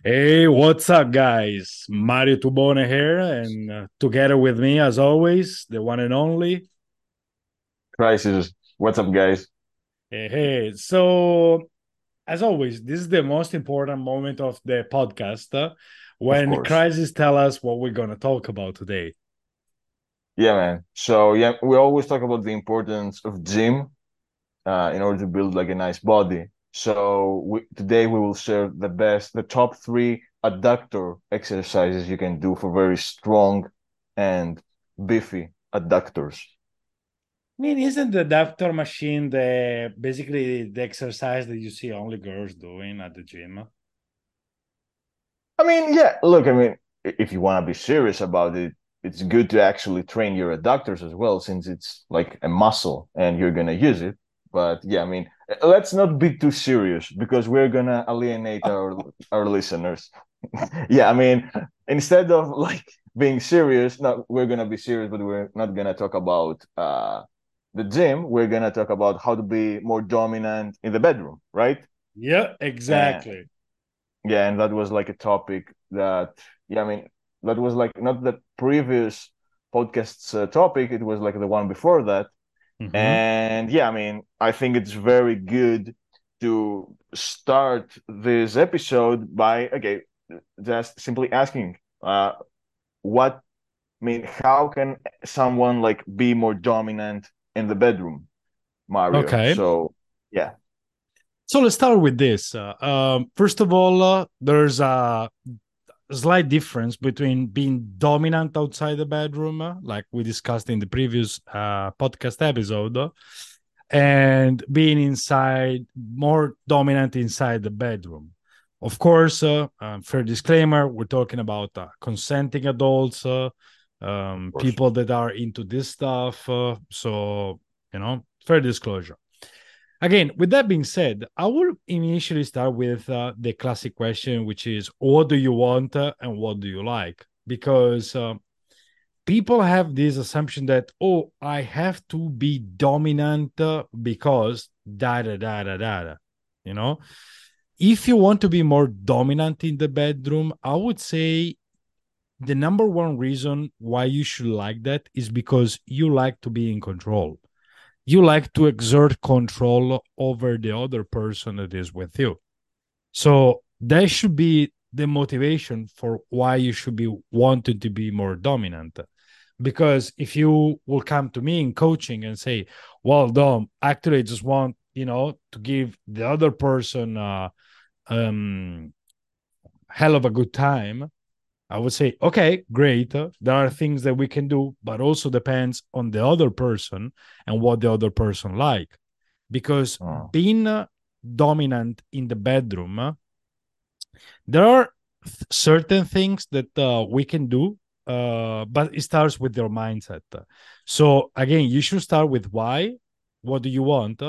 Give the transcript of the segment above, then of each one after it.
Hey, what's up, guys? Mario Tubone here, and uh, together with me, as always, the one and only Crisis. What's up, guys? Hey, hey. So, as always, this is the most important moment of the podcast uh, when Crisis tell us what we're gonna talk about today. Yeah, man. So yeah, we always talk about the importance of gym uh, in order to build like a nice body. So we, today we will share the best, the top three adductor exercises you can do for very strong and beefy adductors. I mean, isn't the adductor machine the basically the exercise that you see only girls doing at the gym? I mean, yeah. Look, I mean, if you want to be serious about it, it's good to actually train your adductors as well, since it's like a muscle and you're gonna use it. But yeah, I mean, let's not be too serious because we're gonna alienate our our listeners. yeah, I mean, instead of like being serious, no, we're gonna be serious, but we're not gonna talk about uh the gym. We're gonna talk about how to be more dominant in the bedroom, right? Yeah, exactly. And, yeah, and that was like a topic that yeah, I mean, that was like not the previous podcast's uh, topic. It was like the one before that Mm-hmm. And yeah, I mean, I think it's very good to start this episode by okay, just simply asking, uh, what I mean, how can someone like be more dominant in the bedroom, Mario? Okay. So yeah. So let's start with this. Uh, um, first of all, uh, there's a slight difference between being dominant outside the bedroom, uh, like we discussed in the previous uh, podcast episode, uh, and being inside, more dominant inside the bedroom. Of course, uh, uh, fair disclaimer, we're talking about uh, consenting adults, um, people that are into this stuff. so, you know, fair disclosure. Again, with that being said, I will initially start with uh, the classic question, which is what do you want uh, and what do you like? Because uh, people have this assumption that, oh, I have to be dominant uh, because da da da da da. You know, if you want to be more dominant in the bedroom, I would say the number one reason why you should like that is because you like to be in control you like to exert control over the other person that is with you. So that should be the motivation for why you should be wanting to be more dominant. Because if you will come to me in coaching and say, "Well, Dom, actually, I just want you know to give the other person uh, um, hell of a good time," I would say, okay, great. There are things that we can do, but also depends on the other person and what the other person like. Because oh. being dominant in the bedroom, there are certain things that uh, we can do, uh, but it starts with your mindset. So again, you should start with why, what do you want,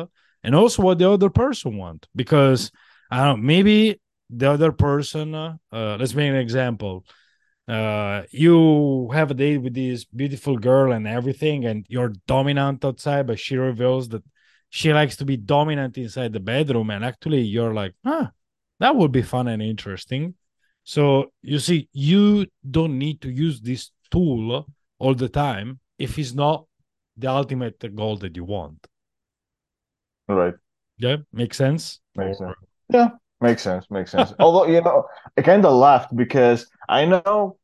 and also what the other person want. Because I don't know, maybe the other person, uh, let's make an example uh you have a date with this beautiful girl and everything and you're dominant outside but she reveals that she likes to be dominant inside the bedroom and actually you're like huh that would be fun and interesting. So you see you don't need to use this tool all the time if it's not the ultimate goal that you want. All right. Yeah makes sense? Makes sense. Yeah Makes sense. Makes sense. Although you know, I kind of laughed because I know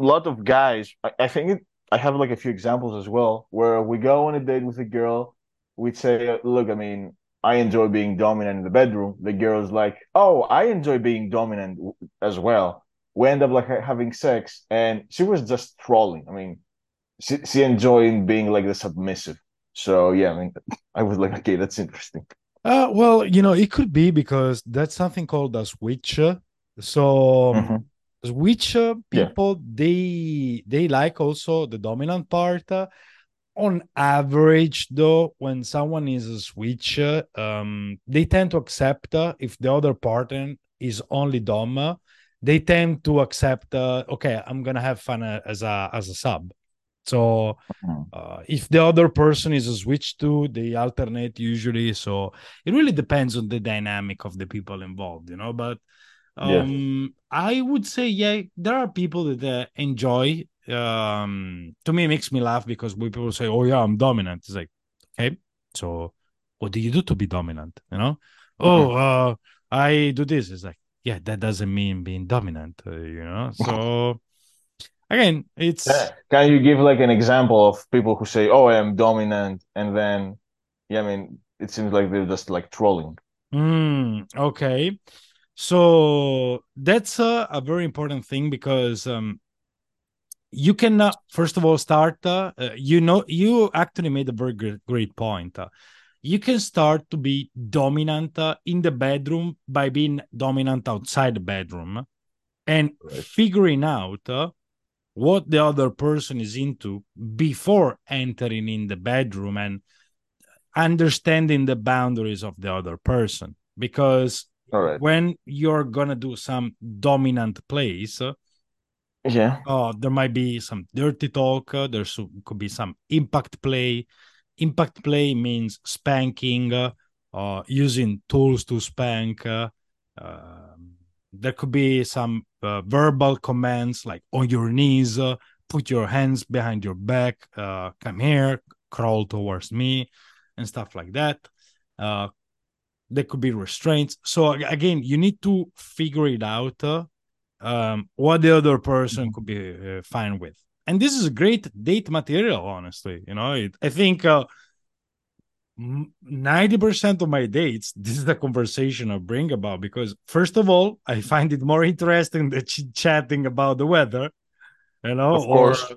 a lot of guys. I, I think it, I have like a few examples as well where we go on a date with a girl. We'd say, "Look, I mean, I enjoy being dominant in the bedroom." The girl's like, "Oh, I enjoy being dominant as well." We end up like having sex, and she was just trolling. I mean, she she enjoyed being like the submissive. So yeah, I mean, I was like, okay, that's interesting. Uh, well, you know, it could be because that's something called a switch. So mm-hmm. switch people yeah. they they like also the dominant part. On average, though, when someone is a switch, um, they tend to accept uh, if the other partner is only dom. They tend to accept. Uh, okay, I'm gonna have fun uh, as a as a sub. So mm-hmm. uh, if the other person is a switch to, they alternate usually. So it really depends on the dynamic of the people involved, you know. But Um, I would say, yeah, there are people that uh, enjoy. Um, to me, it makes me laugh because people say, "Oh yeah, I'm dominant," it's like, okay, so what do you do to be dominant? You know? Oh, uh, I do this. It's like, yeah, that doesn't mean being dominant. Uh, you know? So again, it's Can you give like an example of people who say, "Oh, I am dominant," and then, yeah, I mean, it seems like they're just like trolling. Mm, okay. So that's a, a very important thing because um, you can uh, first of all start. Uh, uh, you know, you actually made a very great, great point. Uh, you can start to be dominant uh, in the bedroom by being dominant outside the bedroom, and Right. figuring out uh, what the other person is into before entering in the bedroom and understanding the boundaries of the other person because All right. when you're gonna do some dominant plays Yeah. uh, there might be some dirty talk uh, there could be some impact play impact play means spanking uh, uh, using tools to spank uh, um, there could be some uh, verbal commands like on your knees uh, put your hands behind your back uh, come here crawl towards me and stuff like that. Uh, there could be restraints. So again you need to figure it out uh, um, what the other person could be uh, fine with. And this is great date material honestly you know? It, i think uh, 90% of my dates this is the conversation i bring about because first of all i find it more interesting than ch- chatting about the weather you know Of or course,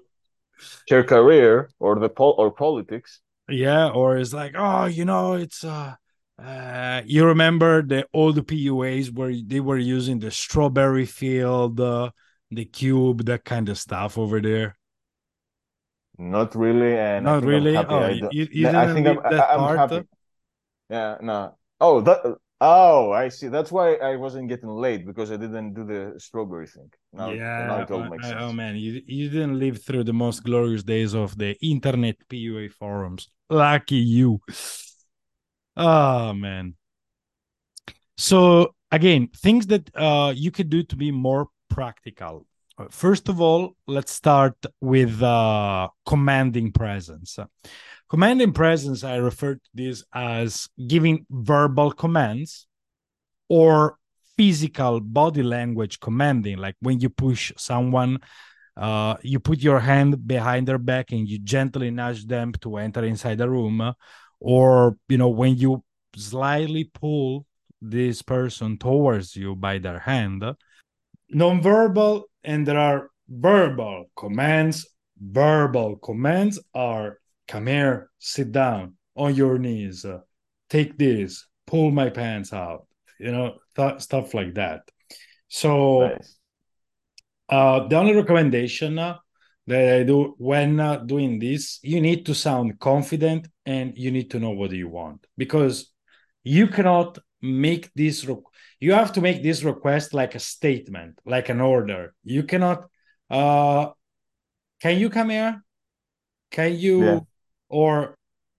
your career or the pol or politics. yeah or it's like oh you know it's uh uh you remember the old puas where they were using the strawberry field uh, the cube that kind of stuff over there Not really, and not really oh I you, you you I didn't think I'm that I- I'm part happy. Yeah, no. Oh, that. Oh, I see. That's why I wasn't getting late because I didn't do the strawberry thing. Now, now yeah it all makes uh, sense. oh man you you didn't live through the most glorious days of the internet pua forums lucky you oh man so again things that uh, you could do to be more practical first of all let's start with uh, commanding presence. Commanding presence i refer to this as giving verbal commands or physical body language commanding like when you push someone uh, you put your hand behind their back and you gently nudge them to enter inside the room or you know when you slightly pull this person towards you by their hand nonverbal and there are verbal commands verbal commands are come here sit down on your knees uh, take this pull my pants out you know th- stuff like that so Nice. uh, the only recommendation uh, that I do when uh, doing this, you need to sound confident and you need to know what you want because you cannot make this. Re- you have to make this request like a statement, like an order. You cannot. Uh, can you come here? Can you? Yeah. Or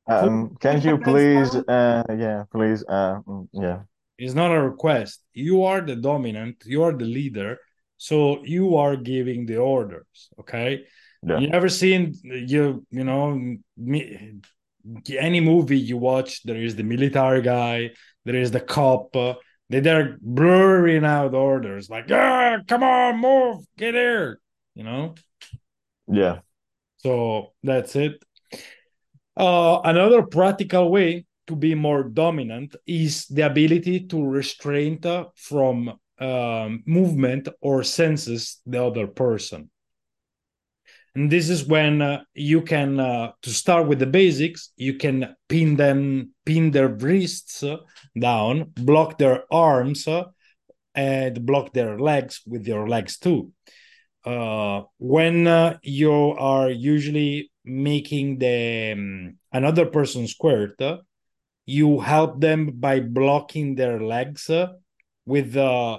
Um, can you please? Uh, yeah, please. Uh, mm, yeah. It's not a request. You are the dominant. You are the leader. So you are giving the orders. Okay. Yeah. You never seen you you know me, any movie you watch. There is the military guy. There is the cop. They they're blurring out orders like, ah, come on, move, get here. You know. Yeah. So that's it. Uh, another practical way to be more dominant is the ability to restrain uh, from um, movement or senses the other person. And this is when uh, you can, uh, to start with the basics, you can pin them, pin their wrists uh, down, block their arms, uh, and block their legs with your legs too. Uh, when uh, you are usually making the um, another person squirt, you help them by blocking their legs with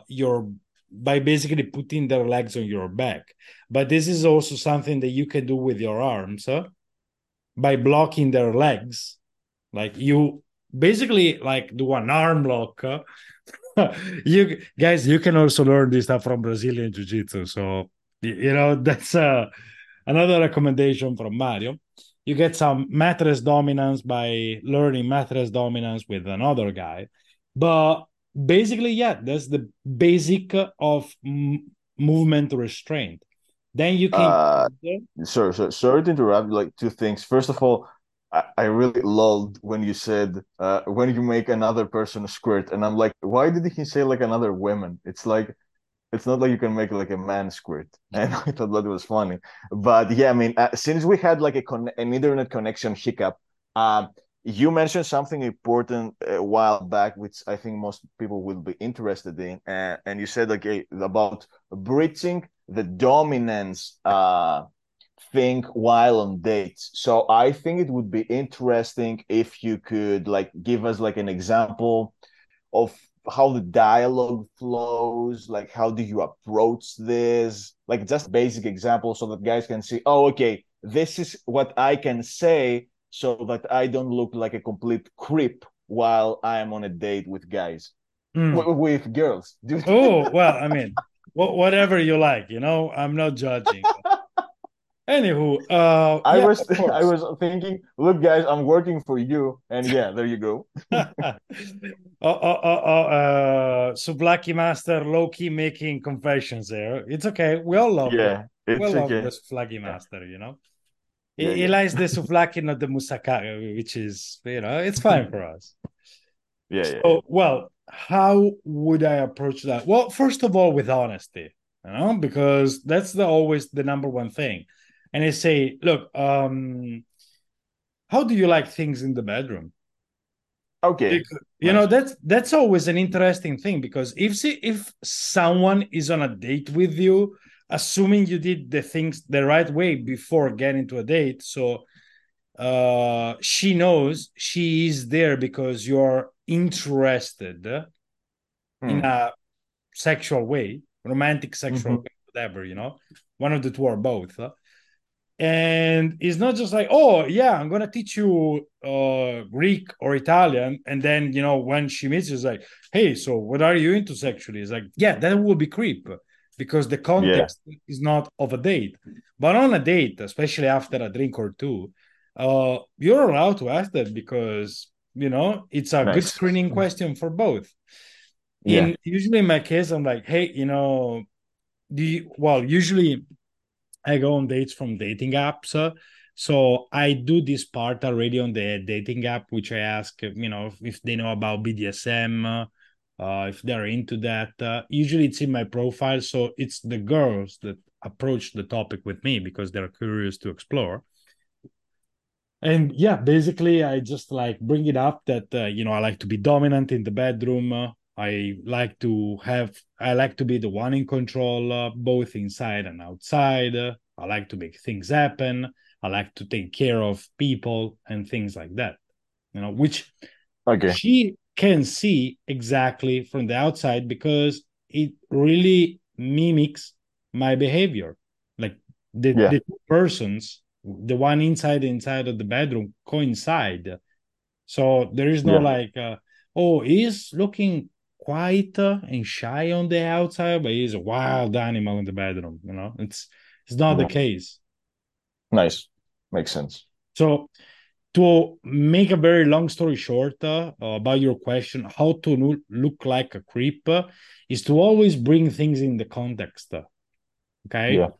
your by basically putting their legs on your back. But this is also something that you can do with your arms uh, by blocking their legs. Like you basically like do an arm lock uh, you guys, you can also learn this stuff from Brazilian Jiu Jitsu. So, you know, that's uh, another recommendation from Mario. You get some mattress dominance by learning mattress dominance with another guy. But basically, yeah, that's the basic of movement restraint. Then you can. Uh, sorry, sorry, sorry to interrupt. Like two things. First of all, I, really loved when you said uh, when you make another person squirt, and I'm like, why did he say like another woman? It's like it's not like you can make like a man squirt, and I thought that was funny. But yeah, I mean, uh, since we had like a con- an internet connection hiccup, um, you mentioned something important a while back, which I think most people will be interested in, uh, and you said like about breaching the dominance uh, thing while on dates. So I think it would be interesting if you could like give us like an example of how the dialogue flows, like how do you approach this, like just basic example so that guys can see, oh, okay, this is what I can say so that I don't look like a complete creep while I am on a date with guys. Mm. W- with girls. oh well, I mean, whatever you like, you know. I'm not judging. Anywho, uh, I yeah, was I was thinking, look, guys, I'm working for you, and yeah, there you go. oh, oh, oh, oh, uh, Souvlaki Master Loki making confessions there. It's okay. We all love yeah, it. We all love okay. the Souvlaki Master, you know. Yeah, he, yeah. likes the Souvlaki, not the Moussaka, which is you know, it's fine for us. Yeah, yeah. Well, how would I approach that? Well, first of all, with honesty, you know, because that's the always the number one thing. And I say, look, um, how do you like things in the bedroom? Okay, because, you nice. know that's that's always an interesting thing because if see, if someone is on a date with you, assuming you did the things the right way before getting to a date, so uh, she knows she is there because you're interested mm. in hmm. a sexual way, romantic sexual mm-hmm. way, whatever, you know, one of the two or both. And it's not just like, oh, yeah, I'm to teach you uh, Greek or Italian. And then, you know, when she meets you, it's like, hey, so what are you into sexually? It's like, yeah, that will be creep because the context yeah. is not of a date. But on a date, especially after a drink or two, uh, you're allowed to ask that because you know it's a nice. good screening question for both yeah. in usually in my case i'm like hey you know do you, well usually i go on dates from dating apps uh, so i do this part already on the dating app which i ask you know if, if they know about bdsm uh, if they're into that uh, usually it's in my profile. So it's the girls that approach the topic with me because they're curious to explore. And yeah basically i just like bring it up that uh, you know i like to be dominant in the bedroom. Uh, i like to have i like to be the one in control uh, both inside and outside. I like to make things happen. I like to take care of people and things like that you know which okay. she can see exactly from the outside because it really mimics my behavior like the, yeah. the persons the one inside inside of the bedroom coincide so there is no yeah. like uh, oh he's looking quiet and shy on the outside but he's a wild animal in the bedroom you know it's it's not yeah. the case nice makes sense so to make a very long story short uh, about your question how to look like a creep uh, is to always bring things in the context okay yeah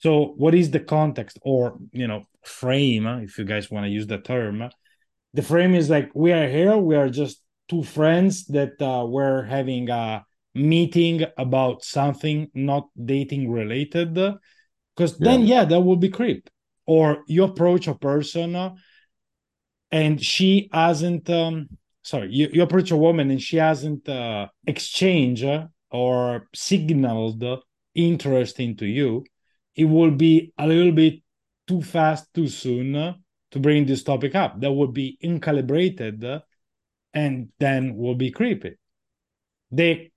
so, what is the context or you know frame, if you guys want to use the term? The frame is like we are here. We are just two friends that uh, we're having a meeting about something not dating related. Because then, yeah. yeah, that would be creep. Or you approach a person and she hasn't. Um, sorry, you, you approach a woman and she hasn't uh, exchanged or signaled interest into you it will be a little bit too fast, too soon to bring this topic up. That would be incalibrated and then will be creepy. The,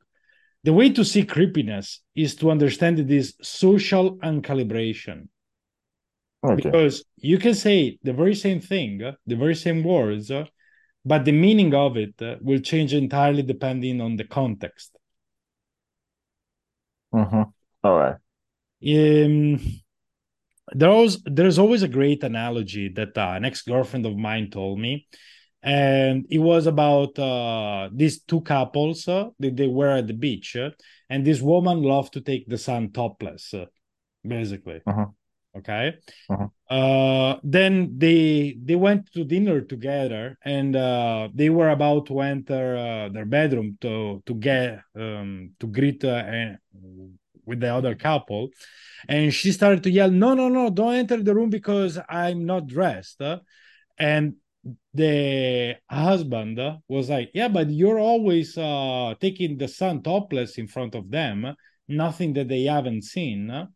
the way to see creepiness is to understand this social uncalibration. Okay. Because you can say the very same thing, the very same words, but the meaning of it will change entirely depending on the context. Mm-hmm. All right. Um, there's there's always a great analogy that uh, an ex-girlfriend of mine told me and it was about uh, these two couples uh, that they were at the beach uh, and this woman loved to take the sun topless uh, basically uh-huh. Okay? Uh-huh. uh, then they they went to dinner together and uh, they were about to enter uh, their bedroom to to get um, to greet uh, with the other couple. And she started to yell no no no don't enter the room because i'm not dressed. And the husband was like yeah but you're always uh taking the sun topless in front of them. Nothing that they haven't seen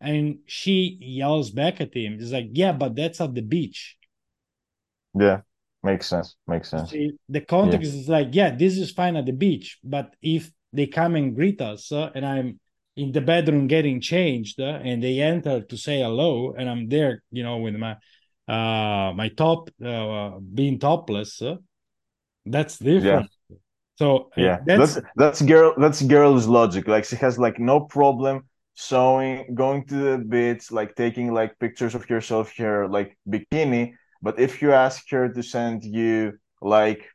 and she yells back at him. It's like yeah but that's at the beach. Yeah makes sense makes sense. See, the context yeah. is like yeah this is fine at the beach but if they come and greet us uh, and i'm in the bedroom getting changed uh, and they enter to say hello and i'm there you know with my uh my top uh, being topless uh, that's different. Yeah. so yeah. that's, that's that's girl that's girl's logic. Like she has like no problem showing going to the beach like taking like pictures of yourself here like bikini but if you ask her to send you like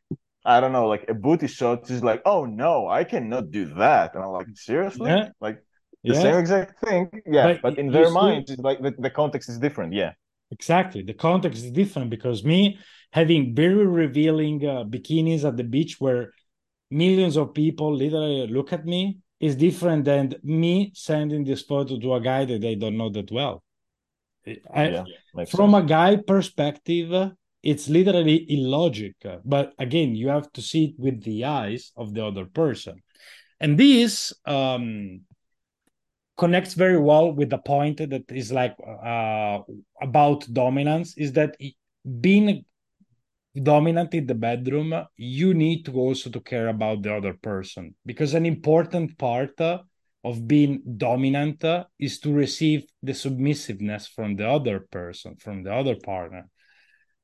I don't know, like a booty shot, she's like, "Oh no, I cannot do that," and I'm like, "Seriously?" Yeah. Like the Yeah. same exact thing yeah But but, in their see- minds it's like the, the context is different yeah Exactly. The context is different because me having very revealing uh, bikinis at the beach where millions of people literally look at me is different than me sending this photo to a guy that they don't know that well. I, yeah from sense. a guy perspective, it's literally illogic. uh, But again, you have to see it with the eyes of the other person. And this um, connects very well with the point that is like uh, about dominance is that being dominant in the bedroom you need to also to care about the other person. Because an important part uh, of being dominant uh, is to receive the submissiveness from the other person from the other partner.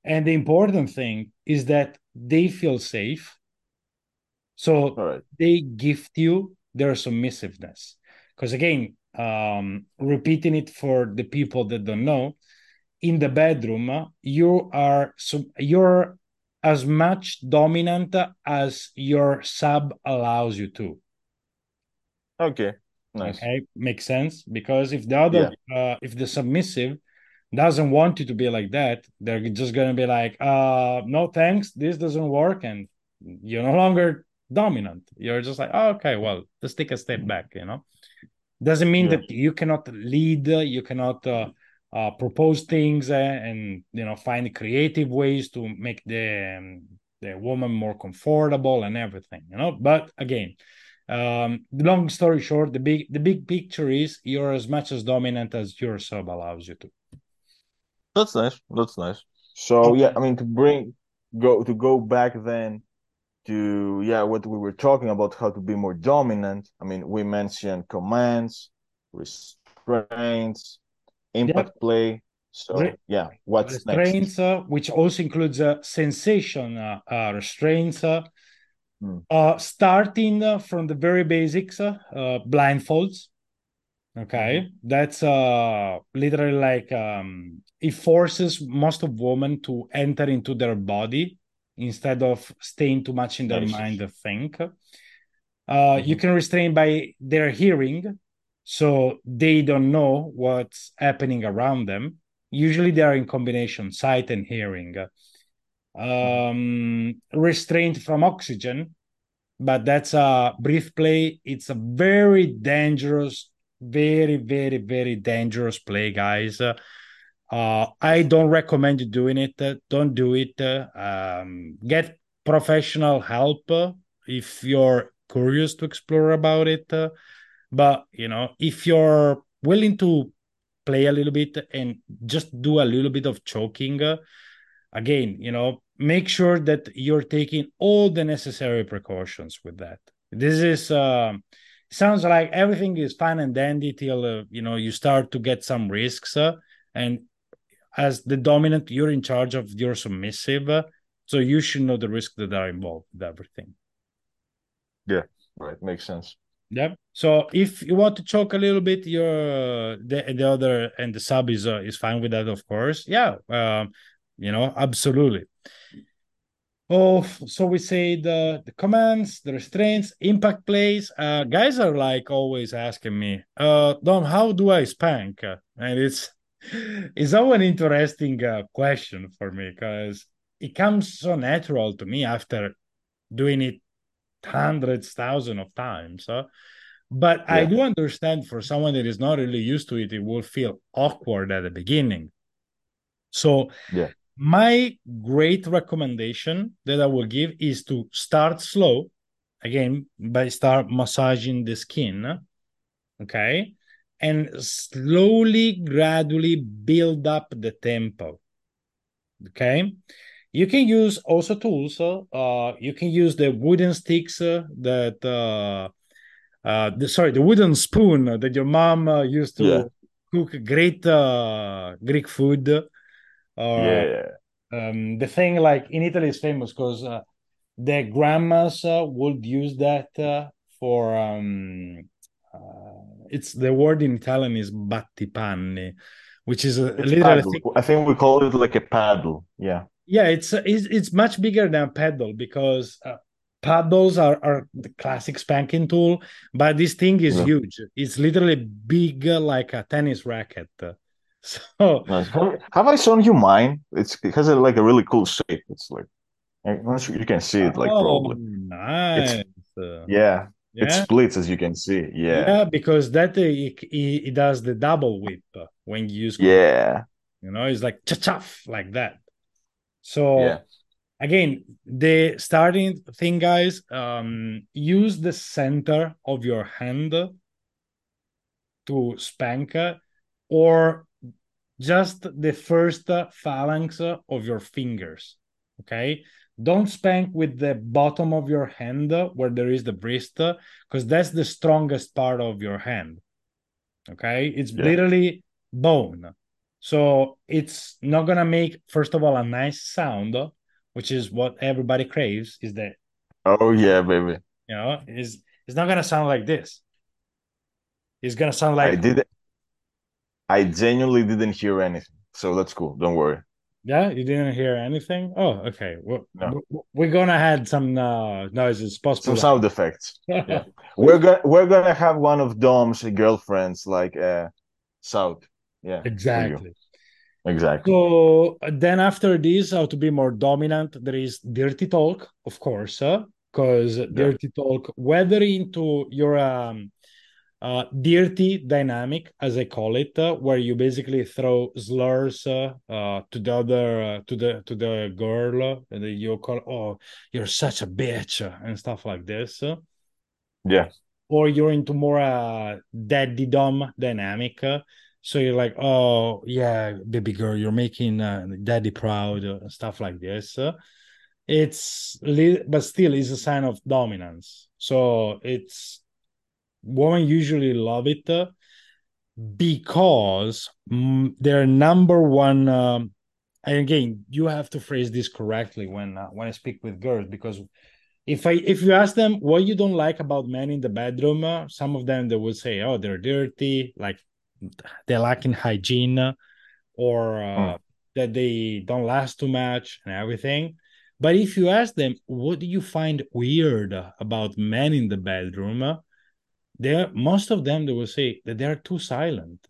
And the important thing is that they feel safe. So right they gift you their submissiveness. Because again um repeating it for the people that don't know in the bedroom you are you're as much dominant as your sub allows you to. Okay nice. Okay makes sense because if the other uh if the submissive doesn't want you to be like that they're just gonna be like uh no thanks this doesn't work and you're no longer dominant. You're just like oh, okay well let's take a step back you know? Doesn't mean Yeah. that you cannot lead you cannot uh, uh, propose things uh, and you know find creative ways to make the um, the woman more comfortable and everything you know? But again um long story short the big the big picture is you're as much as dominant as your sub allows you to. That's nice. That's nice. So yeah i mean to bring go to go back then to yeah what we were talking about how to be more dominant. I mean we mentioned commands restraints impact play. So Re- yeah what's next? restraints uh, which also includes uh, sensation uh, uh, restraints uh, Hmm. uh, starting uh, from the very basics blindfolds. Okay. That's uh literally like um it forces most of women to enter into their body instead of staying too much in their mind to think. Uh you Mhm. can restrain by their hearing so they don't know what's happening around them. Usually they are in combination sight and hearing. Um restraint from oxygen but that's a breath play. It's a very dangerous very very very dangerous play guys. Uh, i don't recommend you doing it. Don't do it. Um, get professional help if you're curious to explore about it but you know if you're willing to play a little bit and just do a little bit of choking uh, again you know make sure that you're taking all the necessary precautions with that this is um sounds like everything is fine and dandy till uh, you know you start to get some risks uh, and as the dominant you're in charge of your submissive uh, So you should know the risks that are involved with everything. Yeah, right. Makes sense. Yeah. So if you want to choke a little bit, your the the other and the sub is uh, is fine with that, of course. Yeah. Um, you know, absolutely. Oh, so we say the the commands, the restraints, impact plays. Uh, guys are like always asking me, uh, Dom, how do I spank? And it's it's always an interesting uh, question for me because it comes so natural to me after doing it hundreds, thousands of times. Huh? But yeah. I do understand for someone that is not really used to it, it will feel awkward at the beginning. So yeah my great recommendation that I will give is to start slow, again, by start massaging the skin, okay, and slowly, gradually build up the tempo, okay. You can use also tools. Uh, you can use the wooden sticks uh, that, uh, uh, the, sorry, the wooden spoon that your mom uh, used to yeah. cook great uh, Greek food yeah. Um, the thing like in Italy is famous because uh, the grandmas uh, would use that uh, for um, uh, it's the word in Italian is battipanni, which is a literally I think we call it like a paddle. Yeah. Yeah, it's it's, it's much bigger than a pedal because uh, paddles are, are the classic spanking tool, but this thing is yeah. huge. It's literally big like a tennis racket. So nice. have, have, I shown you mine? It's it has a, like a really cool shape. It's like you can see it like oh, probably. Nice. It's, yeah. Yeah. It splits as you can see. Yeah. Yeah, because that uh, it, it, it, does the double whip when you use. Yeah. You know, it's like cha-chaff like that. So yeah. Again, the starting thing, guys, um, use the center of your hand to spank, uh, or just the first uh, phalanx uh, of your fingers. Okay. Don't spank with the bottom of your hand where there is the wrist, because that's the strongest part of your hand. Okay. It's yeah. literally bone. So it's not gonna make, first of all, a nice sound, which is what everybody craves, is that Oh yeah, baby. You know, is it's not gonna sound like this. It's gonna sound like I did I genuinely didn't hear anything. So that's cool. Don't worry. Yeah, you didn't hear anything. Oh, okay. We're, no. we're gonna add some uh, noises, possible some sound effects. yeah. we're gonna we're gonna have one of Dom's girlfriends like uh, South. Yeah, exactly. Exactly. So then after this, how to be more dominant? There is dirty talk, of course, because uh, yeah. dirty talk, whether into your um, uh, dirty dynamic, as I call it, uh, where you basically throw slurs uh, uh to the other uh, to the to the girl, and you call, "Oh, you're such a bitch," uh, and stuff like this. Yeah. Or you're into more uh, daddy dom dynamic. So you're like, "Oh, yeah, baby girl, you're making daddy proud," and stuff like this. it's but still is a sign of dominance. So it's women usually love it uh, because mm, their number one um, and again you have to phrase this correctly when uh, when i speak with girls because if i if you ask them what you don't like about men in the bedroom uh, some of them they will say oh they're dirty like they lack in hygiene or uh, mm. that they don't last too much and everything. But if you ask them what do you find weird about men in the bedroom they most of them they will say that they are too silent.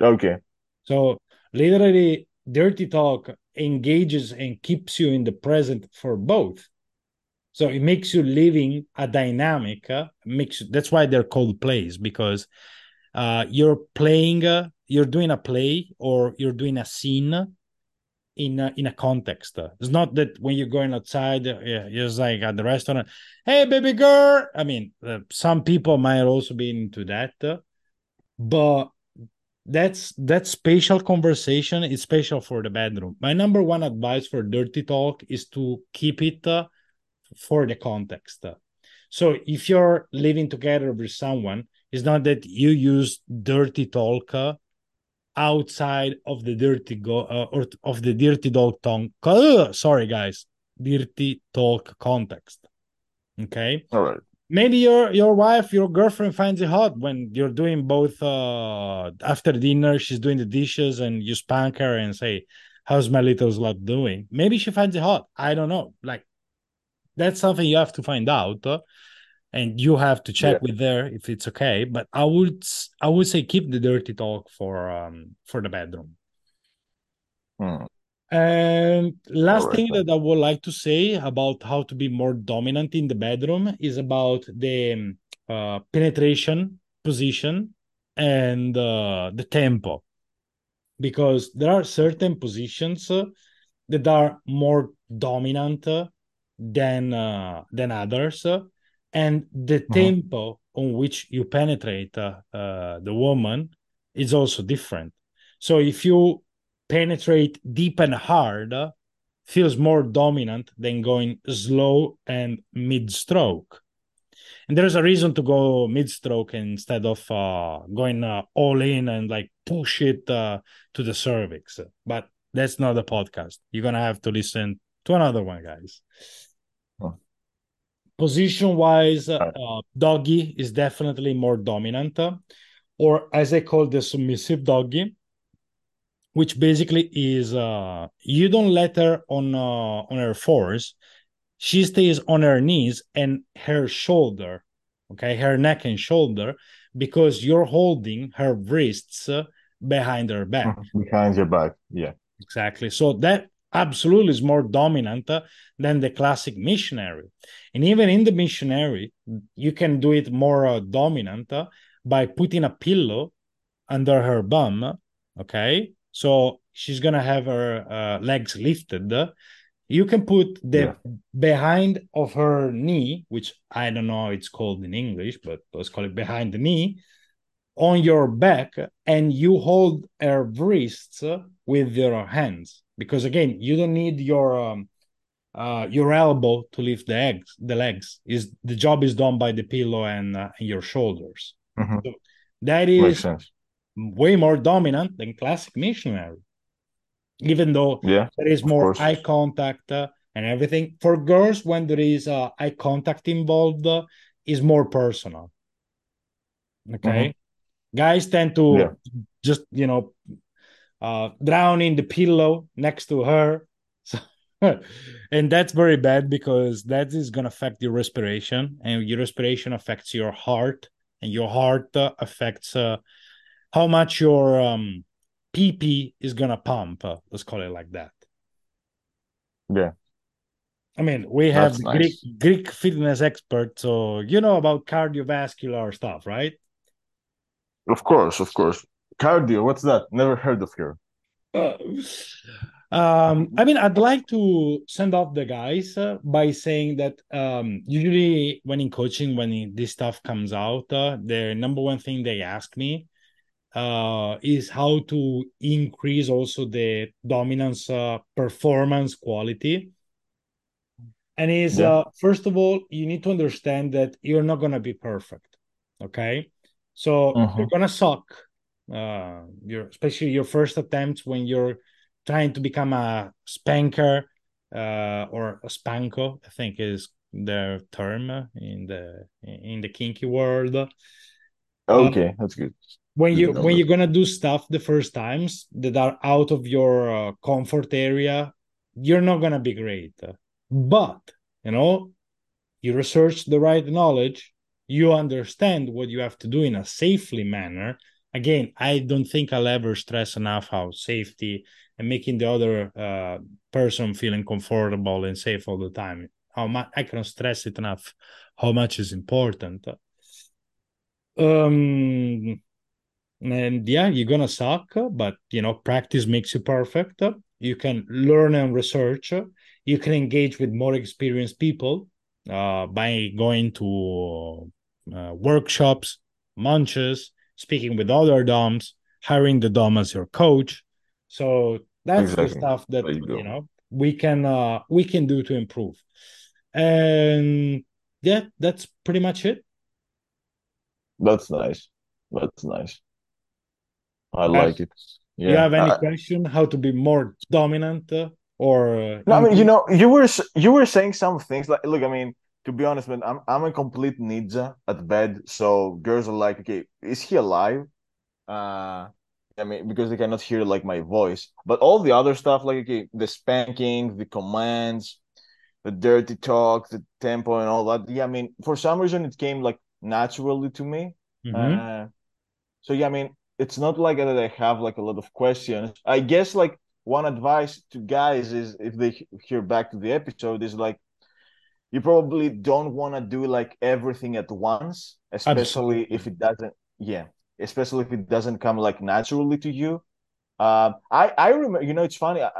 Okay. So literally dirty talk engages and keeps you in the present for both. So it makes you living a dynamic uh, makes that's why they're called plays because uh, you're playing uh, you're doing a play or you're doing a scene in a, in a context. It's not that when you're going outside, uh, yeah, just like at the restaurant, hey, baby girl. I mean, uh, some people might also be into that, uh, but that's that spatial conversation is special for the bedroom. My number one advice for dirty talk is to keep it uh, for the context. So if you're living together with someone, it's not that you use dirty talk uh, outside of the dirty go uh, or of the dirty dog tongue. Uh, sorry, guys, dirty talk context. Okay. All right. Maybe your your wife, your girlfriend finds it hot when you're doing both. Uh, after dinner, she's doing the dishes, and you spank her and say, "How's my little slut doing?" Maybe she finds it hot. I don't know. Like that's something you have to find out. Uh, and you have to check yeah. with there if it's okay but i would i would say keep the dirty talk for um for the bedroom hmm. and last right. thing that i would like to say about how to be more dominant in the bedroom is about the um, uh, penetration position and uh, the tempo because there are certain positions uh, that are more dominant uh, than uh, than others. And the mm-hmm. tempo on which you penetrate uh, uh, the woman is also different. So if you penetrate deep and hard uh, feels more dominant than going slow and mid stroke and there's a reason to go mid stroke instead of uh, going uh, all in and like push it uh, to the cervix. But that's not a podcast. You're gonna have to listen to another one guys position wise, uh, doggy is definitely more dominant, or as I call the submissive doggy, which basically is uh, you don't let her on uh, on her force. She stays on her knees and her shoulder, okay, her neck and shoulder, because you're holding her wrists behind her back. Behind your back, yeah. Exactly. So that absolutely is more dominant than the classic missionary. And even in the missionary, you can do it more uh, dominant uh, by putting a pillow under her bum. Okay. So she's going to have her uh, legs lifted. You can put the yeah. behind of her knee, which I don't know how it's called in English, but let's call it behind the knee, on your back, and you hold her wrists with your hands. Because again you don't need your um, uh, your elbow to lift the legs the legs. Is the job is done by the pillow and, uh, and your shoulders. Mm-hmm. so that is way more dominant than classic missionary. Even though yeah, there is more eye contact uh, and everything. For girls when there is uh, eye contact involved uh, is more personal. Okay? Mm-hmm. Guys tend to yeah. just you know uh, drowning the pillow next to her. So, and that's very bad because that is going to affect your respiration, and your respiration affects your heart, and your heart uh, affects uh, how much your um, PP is going to pump. Uh, let's call it like that. Yeah. I mean, we have nice. Greek Greek fitness expert, so you know about cardiovascular stuff, right? Of course, of course. Cardio, what's that? Never heard of her. Uh, um, I mean, I'd like to send off the guys uh, by saying that um, usually when in coaching, when this stuff comes out, uh, the number one thing they ask me uh, is how to increase also the dominance uh, performance quality. And is yeah. uh, first of all, you need to understand that you're not gonna be perfect. Okay, so mm-hmm. you're gonna suck uh, your especially your first attempts when you're trying to become a spanker uh, or a spanko, I think is the term in the in the kinky world. Okay, that's good. When you when you're gonna do stuff the first times that are out of your uh, comfort area, you're not gonna be great. But you know, you research the right knowledge, you understand what you have to do in a safely manner again, I don't think I'll ever stress enough how safety and making the other uh, person feeling comfortable and safe all the time. How much I can stress it enough. How much is important. Um, and yeah, you're gonna suck, but you know, practice makes you perfect. You can learn and research. You can engage with more experienced people uh, by going to uh, workshops, munches, speaking with other DOMs, hiring the DOM as your coach. So that's exactly. the stuff that you, you, know we can uh we can do to improve. And yeah, that's pretty much it. That's nice. That's nice. I like it. Yeah. You have any question how to be more dominant uh, or uh, no, I mean, you know, you were you were saying some things like, look, I mean, to be honest, man, I'm I'm a complete ninja at bed. So girls are like, okay, is he alive? Uh, I mean, because they cannot hear like my voice. But all the other stuff, like okay, the spanking, the commands, the dirty talk, the tempo, and all that. Yeah, I mean, for some reason, it came like naturally to me. Mhm. Uh, so yeah, I mean, it's not like that I have like a lot of questions. I guess like one advice to guys is if they hear back to the episode is like you probably don't want to do like everything at once, especially if it doesn't, yeah, especially if it doesn't come like naturally to you. Um, I I remember, you know, it's funny. I,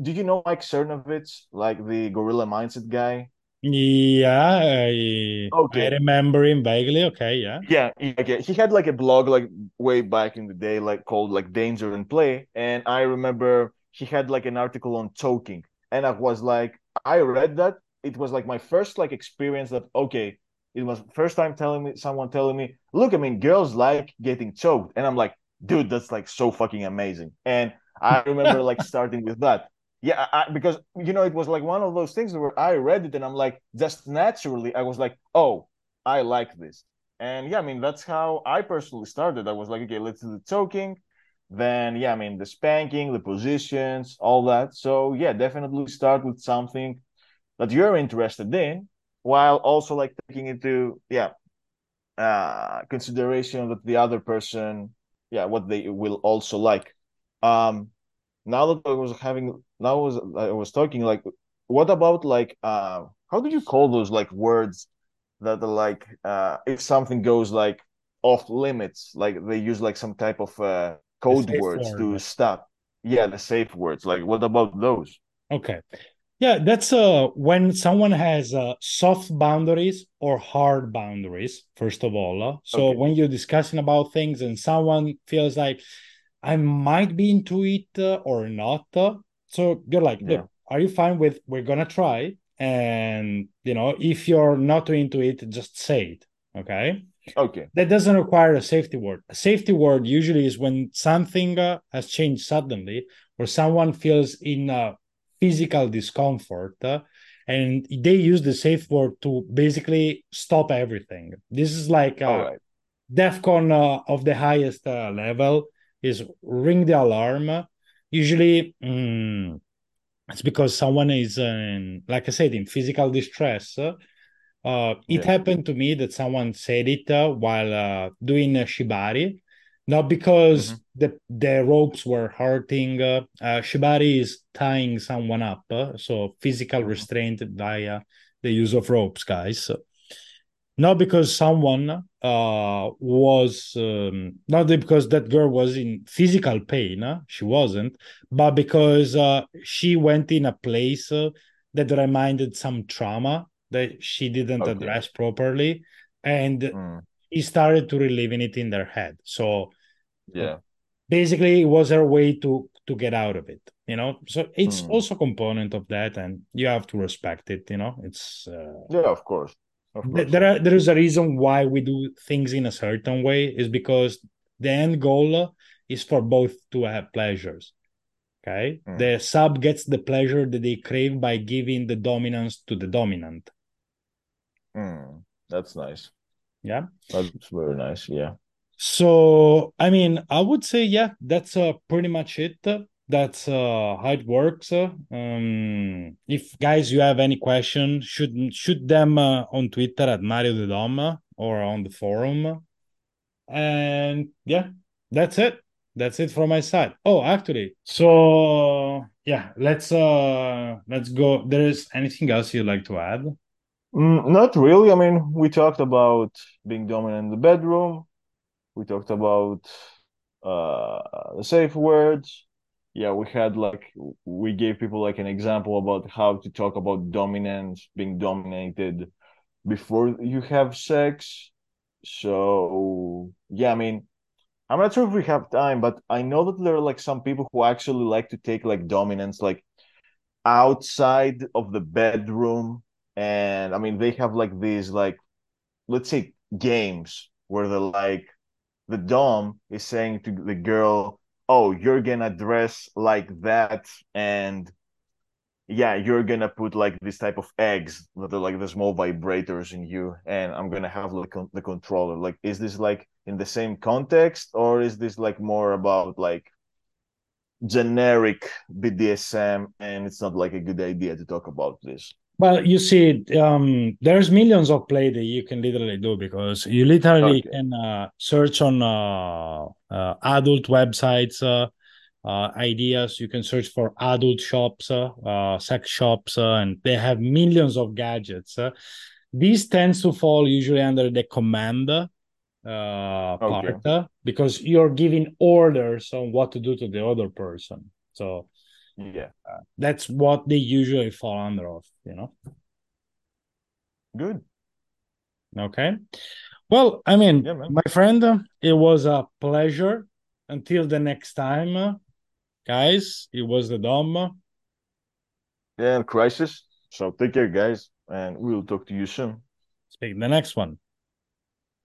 do you know Mike Cernovich, like the Gorilla Mindset guy? Yeah, I I remember him vaguely. Okay, yeah. Yeah, okay. He had like a blog like way back in the day, like called like Danger and Play. And I remember he had like an article on choking. And I was like, I read that. It was like my first like experience that okay, it was first time telling me someone telling me, look, I mean, girls like getting choked. And I'm like, dude, that's like so fucking amazing. And I remember like starting with that. Yeah, I, because you know, it was like one of those things where I read it and I'm like, just naturally, I was like, oh, I like this. And yeah, I mean, that's how I personally started. I was like, okay, let's do the choking. Then, yeah, I mean, the spanking, the positions, all that. So, yeah, definitely start with something that you're interested in while also like taking into, yeah, uh, consideration that the other person, yeah, what they will also like. Um, now that I was having, now I was, I was talking like, what about like, uh, how do you call those like words that are like uh if something goes like off limits like they use like some type of uh code words to stop yeah the safe words like what about those Okay. Yeah, that's uh when someone has uh soft boundaries or hard boundaries, first of all. uh. So okay when you're discussing about things and someone feels like I might be into it uh, or not, uh, so you're like, yeah are you fine with we're gonna try? And you know, if you're not into it, just say it. Okay. okay That doesn't require a safety word. A safety word usually is when something uh, has changed suddenly or someone feels in uh, physical discomfort and they use the safe word to basically stop everything. This is like uh, right DEFCON uh, of the highest uh, level is ring the alarm. Usually, mm, it's because someone is, in, like I said, in physical distress. Uh, it yeah happened to me that someone said it uh, while uh, doing shibari, not because mm-hmm. the the ropes were hurting. Uh, uh, shibari is tying someone up, uh, so physical Mm-hmm. restraint via the use of ropes, guys. Not because someone uh, was um, not because that girl was in physical pain. uh, she wasn't, but because uh, she went in a place uh, that reminded some trauma that she didn't okay address properly, and mm. he started to reliving it in their head. So yeah basically, it was her way to to get out of it. You know, so it's mm. also a component of that, and you have to respect it. You know, it's. Uh, yeah of course of course there are, there is a reason why we do things in a certain way is because the end goal is for both to have pleasures okay mm. the sub gets the pleasure that they crave by giving the dominance to the dominant Mm. that's nice yeah that's very nice yeah so i mean i would say yeah that's uh, pretty much it that's uh, how it works um, if guys you have any question shoot shoot them uh, on twitter at mario the dom or on the forum And yeah, that's it. That's it from my side. Oh, actually, so yeah, let's uh let's go. There is anything else you'd like to add? mm, not really i mean we talked about being dominant in the bedroom we talked about uh the safe words. Yeah we had like we gave people like an example about how to talk about dominance being dominated before you have sex. So yeah i mean i'm not sure if we have time but i know that there are like some people who actually like to take like dominance like outside of the bedroom. And i mean they have like these like let's say games where they're like the dom is saying to the girl oh, you're gonna dress like that, and yeah, you're gonna put like this type of eggs that are like the small vibrators in you, and I'm gonna have like the controller. Like, is this like in the same context, or is this like more about like generic BDSM, and it's not like a good idea to talk about this? Well, you see, um, there's millions of play that you can literally do because you literally okay. can uh, search on uh, uh, adult websites uh, uh, ideas. You can search for adult shops, uh, sex shops, and they have millions of gadgets. These tends to fall usually under the command okay. part because you're giving orders on what to do to the other person. So yeah. That's what they usually fall under of you know? Good. Okay. Well i mean yeah, my friend it was a pleasure. Until the next time guys it was the dom. Yeah crisis. So take care guys and we'll talk to you soon. Speak in the next one